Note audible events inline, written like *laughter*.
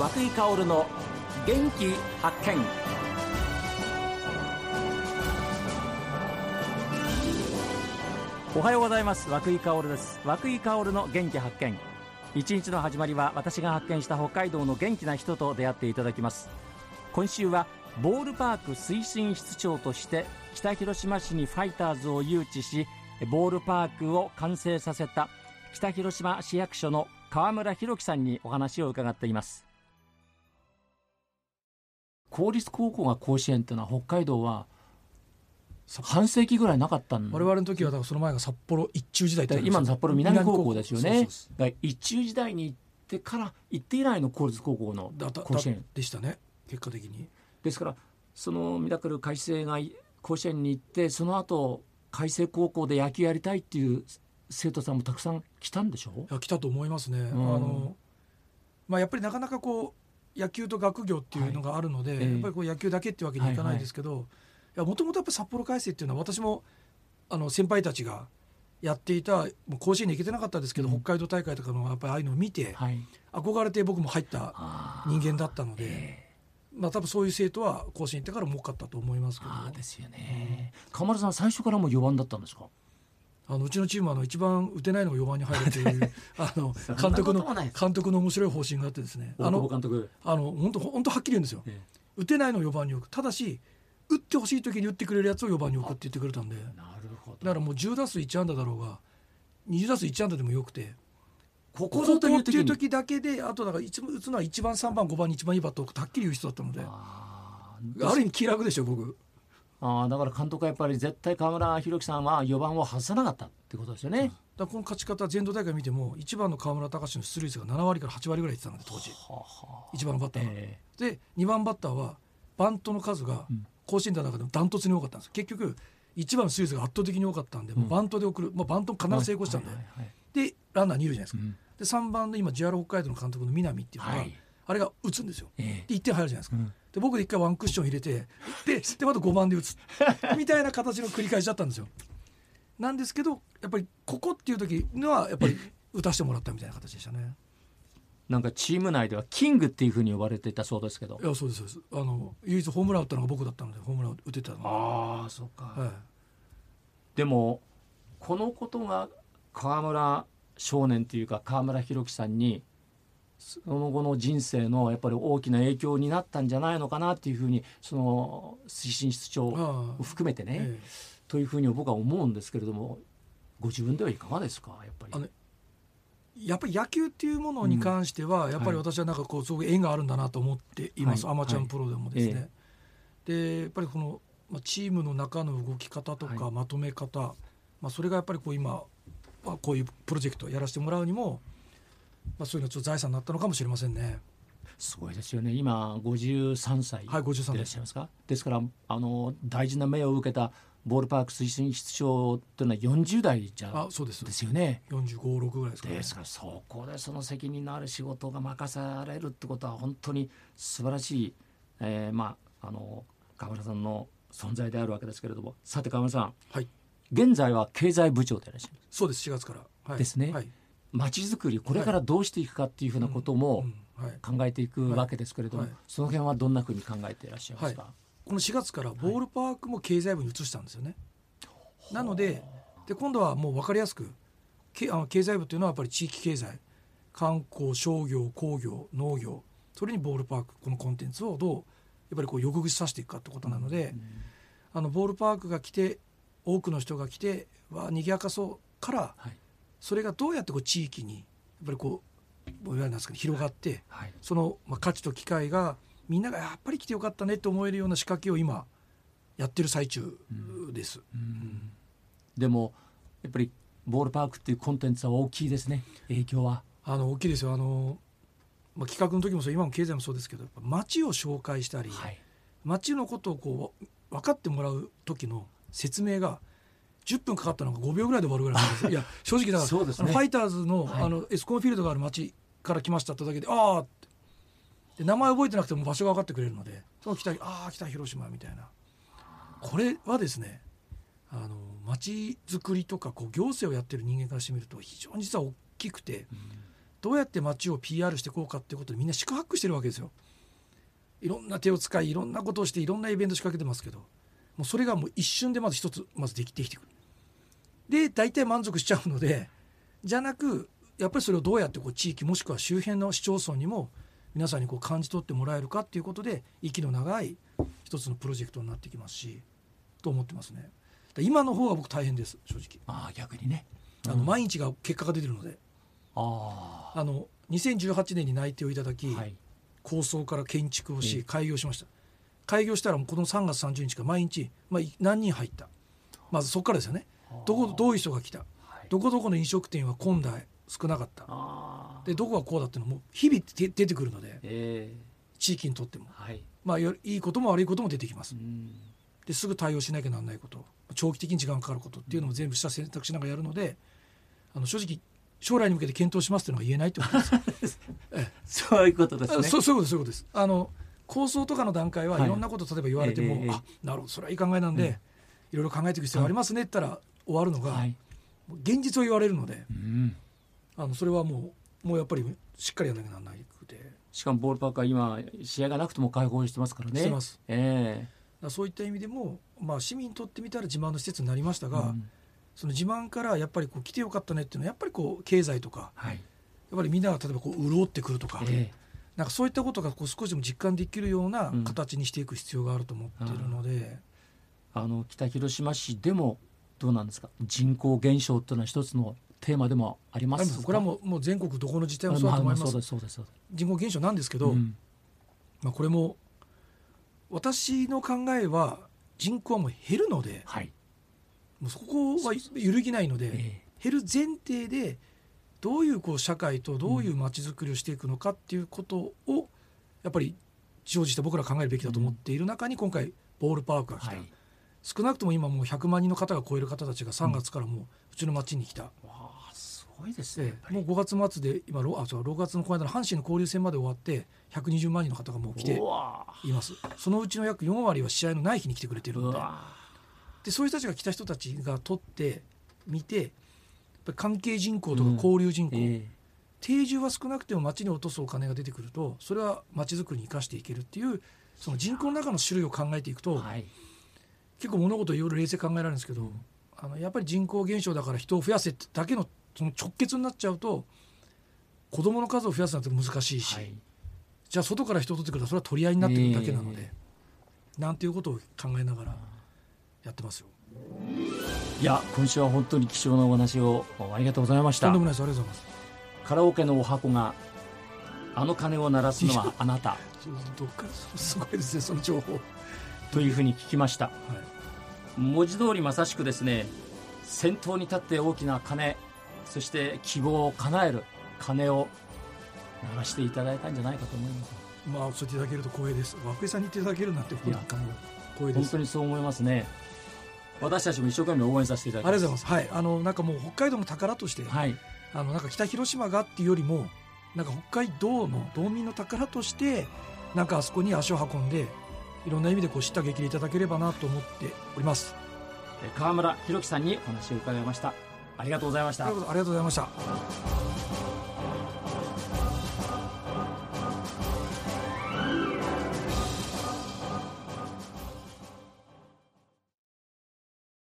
和久井薫の元気発見。おはようございます。和久井薫です。和久井薫の元気発見。一日の始まりは私が発見した北海道の元気な人と出会っていただきます。今週はボールパーク推進室長として北広島市にファイターズを誘致しボールパークを完成させた北広島市役所の川村弘樹さんにお話を伺っています。公立高校が甲子園というのは北海道は半世紀ぐらいなかったん我々の時はだからその前が札幌一中時代って今の札幌南高校ですよね。一中時代に行ってから行って以来の公立高校の甲子園。だでしたね。結果的に。ですからそのミラクル海星が甲子園に行ってその後海星高校で野球やりたいっていう生徒さんもたくさん来たんでしょいや来たと思いますね、ん。あのまあやっぱりなかなかこう野球と学業っていうのがあるので、はい。ええ。やっぱりこう野球だけっていうわけにはいかないですけど、いやもともとやっぱ札幌海星っていうのは私もあの先輩たちがやっていたもう甲子園に行けてなかったですけど、うん。北海道大会とかのやっぱりああいうのを見て、はい。憧れて僕も入った人間だったので、えまあ多分そういう生徒は甲子園行ってからも多かったと思いますけど。ですよね。河村さん最初からもう4番だったんですか？あのうちのチームはあの一番打てないのが4番に入るという *laughs* あの監督の監督の面白い方針があってですね。あの監督。あの本当本当はっきり言うんですよ。え打てないのを4番に置く。ただし打ってほしい時に打ってくれるやつを4番に置くって言ってくれたんで。なるほど。からもう10打数1安打だろうが20打数1安打でもよくてこここという時に。こっていう時だけであとだからいつも打つのは1番3番5番に一番いいバットをはっきり言う人だったので。ある意味気楽でしょ僕あーだから監督はやっぱり絶対河村弘樹さんは4番を外さなかったってことですよね。だこの勝ち方全道大会見ても1番の河村隆の出塁率が7割から8割ぐらいいってたので当時。はあはあ1番のバッターが。えで2番バッターはバントの数がうん。甲子園の中でもダントツに多かったんです。結局1番の出塁率が圧倒的に多かったんで、もうバントで送る、まあ、バント必ず成功したんで、はいはいはいでランナー二塁じゃないですか、うん。で3番の今 JR 北海道の監督の南っていうのは、はいあれが打つんですよ。えで1点入るじゃないですか、うん。で僕で1回ワンクッション入れてででまた5番で打つ。*laughs* みたいな形の繰り返しだったんですよ。なんですけどやっぱりここっていう時のはやっぱり打たせてもらったみたいな形でしたね。なんかチーム内ではキングっていうふうに呼ばれていたそうですけど。いやそうですそうです。あの唯一ホームラン打ったのが僕だったのでホームラン打てたの。ああそうか、はい。でもこのことが河村少年というか河村弘樹さんにその後の人生のやっぱり大きな影響になったんじゃないのかなっていうふうにその推進室長あを含めてね、ええ。というふうに僕は思うんですけれどもご自分ではいかがですか？やっぱり。やっぱり野球っていうものに関しては、やっぱり私はなんかこうすごく縁があるんだなと思っています、はい。アマチュアのプロでもですね。でやっぱりこの、まあ、チームの中の動き方とか、はい。まとめ方、まあ、それがやっぱりこう今、まあ、こういうプロジェクトをやらせてもらうにも、まあ、そういうのちょっと財産になったのかもしれませんね。すごいですよね。今53歳はい53でいらっしゃいますか？ですからあの大事な命を受けたボールパーク推進室長というのは40代じゃあそうです。ですよね。45、6ぐらいですかね。ですからそこでその責任のある仕事が任されるってことは本当に素晴らしい、えーまああの川村さんの存在であるわけですけれども。さて川村さん。はい、現在は経済部長でいらっしゃるそうです。4月から、はい、ですね。はい街づくりこれからどうしていくかっていうふうなこともうんはい、考えていくわけですけれども、はい。その辺はどんなふうに考えていらっしゃいますか、この4月からボールパークも経済部に移したんですよね。なのでで今度はもう分かりやすくけあの経済部というのはやっぱり地域経済観光商業工業農業それにボールパークこのコンテンツをどうやっぱりこう横串させていくかってことなので、あのボールパークが来て多くの人が来てわ賑やかそうからはいそれがどうやってこう地域にやっぱりこういわゆるなんですか、ね、広がってはい。その、まあ、価値と機会がみんながやっぱり来てよかったねって思えるような仕掛けを今やってる最中です。うん。でもやっぱりボールパークっていうコンテンツは大きいですね。影響は。あの大きいですよ。あの、まあ、企画の時もそう今も経済もそうですけど街を紹介したり、はい。街のことをこう分かってもらう時の説明が10分かかったのが5秒ぐらいで終わるぐらいなんです。よいや正直だからね。あのファイターズの,、はい。あのエスコンフィールドがある街から来ましたってだけでああって。で名前覚えてなくても場所が分かってくれるのでその来たああ来た広島みたいな。これはですねあの街づくりとかこう行政をやってる人間からしてみると非常に実は大きくてどうやって街を PR していこうかっていうことでみんな四苦八苦してるわけですよ。いろんな手を使いいろんなことをしていろんなイベント仕掛けてますけどもうそれがもう一瞬でまず一つまずできてきてくる。で大体満足しちゃうのでじゃなくやっぱりそれをどうやってこう地域もしくは周辺の市町村にも皆さんにこう感じ取ってもらえるかっていうことで息の長い一つのプロジェクトになってきますしと思ってますね。今の方が僕大変です正直。ああ逆にね。あの毎日が結果が出てるので。ああの2018年に内定をいただき、はい、構想から建築をしええ開業しました開業したらもうこの3月30日から毎日、まあ、い何人入った。まずそこからですよね。どこどういう人が来た。はい。どこどこの飲食店は混んだ少なかった。でどこがこうだっていうのも日々て出てくるのでええ。地域にとっても。はい。まあよいいことも悪いことも出てきます。うん。ですぐ対応しなきゃならないこと長期的に時間がかかることっていうのも全部下選択しながらやるのであの正直将来に向けて検討しますっていうのが言えないってことです。*laughs* そういうことですね。あそうそういうことですそういうことです。あの構想とかの段階ははいいろんなこと例えば言われても、ええええあなるほどそれはいい考えなんで、いろいろ考えていく必要がありますねって言ったら終わるのが、はい。現実を言われるのでうん。あのそれはもうもうやっぱりしっかりやらなきゃならなくてしかもボールパークは今試合がなくても開放してますからね。してますえらそういった意味でも、まあ、市民にとってみたら自慢の施設になりましたが、えうんその自慢からやっぱりこう来てよかったねっていうのはやっぱりこう経済とかはい。やっぱりみんなが例えばこう潤ってくるとか、えなんかそういったことがこう少しでも実感できるようなうん形にしていく必要があると思っているので。えあの北広島市でもどうなんですか？人口減少っていうのは一つのテーマでもありますこれはもうもう全国どこの自治体もそうまあだと思いますまあそうですそうですそうです。人口減少なんですけど、うんまあ、これも私の考えは人口はもう減るのではい。もうそこは揺るぎないので、え減る前提でどういうこう社会とどういう街づくりをしていくのかっていうことをやっぱり常時して僕ら考えるべきだと思っている中に今回ボールパークが来た、えはい。少なくとも今もう100万人の方が超える方たちが3月からもううちの町に来た、わあすごいですね。もう5月末で今ろあそう6月のこの間の阪神の交流戦まで終わって120万人の方がもう来ています。そのうちの約4割は試合のない日に来てくれてるので。でそういう人たちが来た人たちが取って見てぱり関係人口とか交流人口、え定住は少なくても町に落とすお金が出てくるとそれは町づくりに生かしていけるっていうその人口の中の種類を考えていくと、えはい。結構物事いろいろ冷静に考えられるんですけど、あのやっぱり人口減少だから人を増やせってだけのその直結になっちゃうと子供の数を増やすなんて難しいし、はい。じゃあ外から人を取ってくるとそれは取り合いになってくるだけなので、なんていうことを考えながらやってますよ。いや今週は本当に貴重なお話をありがとうございましたとんでもないですありがとうございます。カラオケのお箱があの鐘を鳴らすのはあなた *laughs* どっからすごいですねその情報。はいというふうに聞きました文字通りまさしくですね先頭に立って大きな鐘そして希望を叶える鐘を鳴らしていただいたんじゃないかと思いますまあそういただけると光栄です。涌井さんに言っていただけるなんていやあの光栄です。本当にそう思いますね私たちも一生懸命応援させていただきありますがとうございます。はい、あのなんかもう北海道の宝として、はいあのなんか北広島がっていうよりも、なんか北海道の道民の宝として、なんかあそこに足を運んで、いろんな意味でこう知った激励いただければなと思っております。え川村弘樹さんにお話を伺いましたありがとうございましたありがとうございました。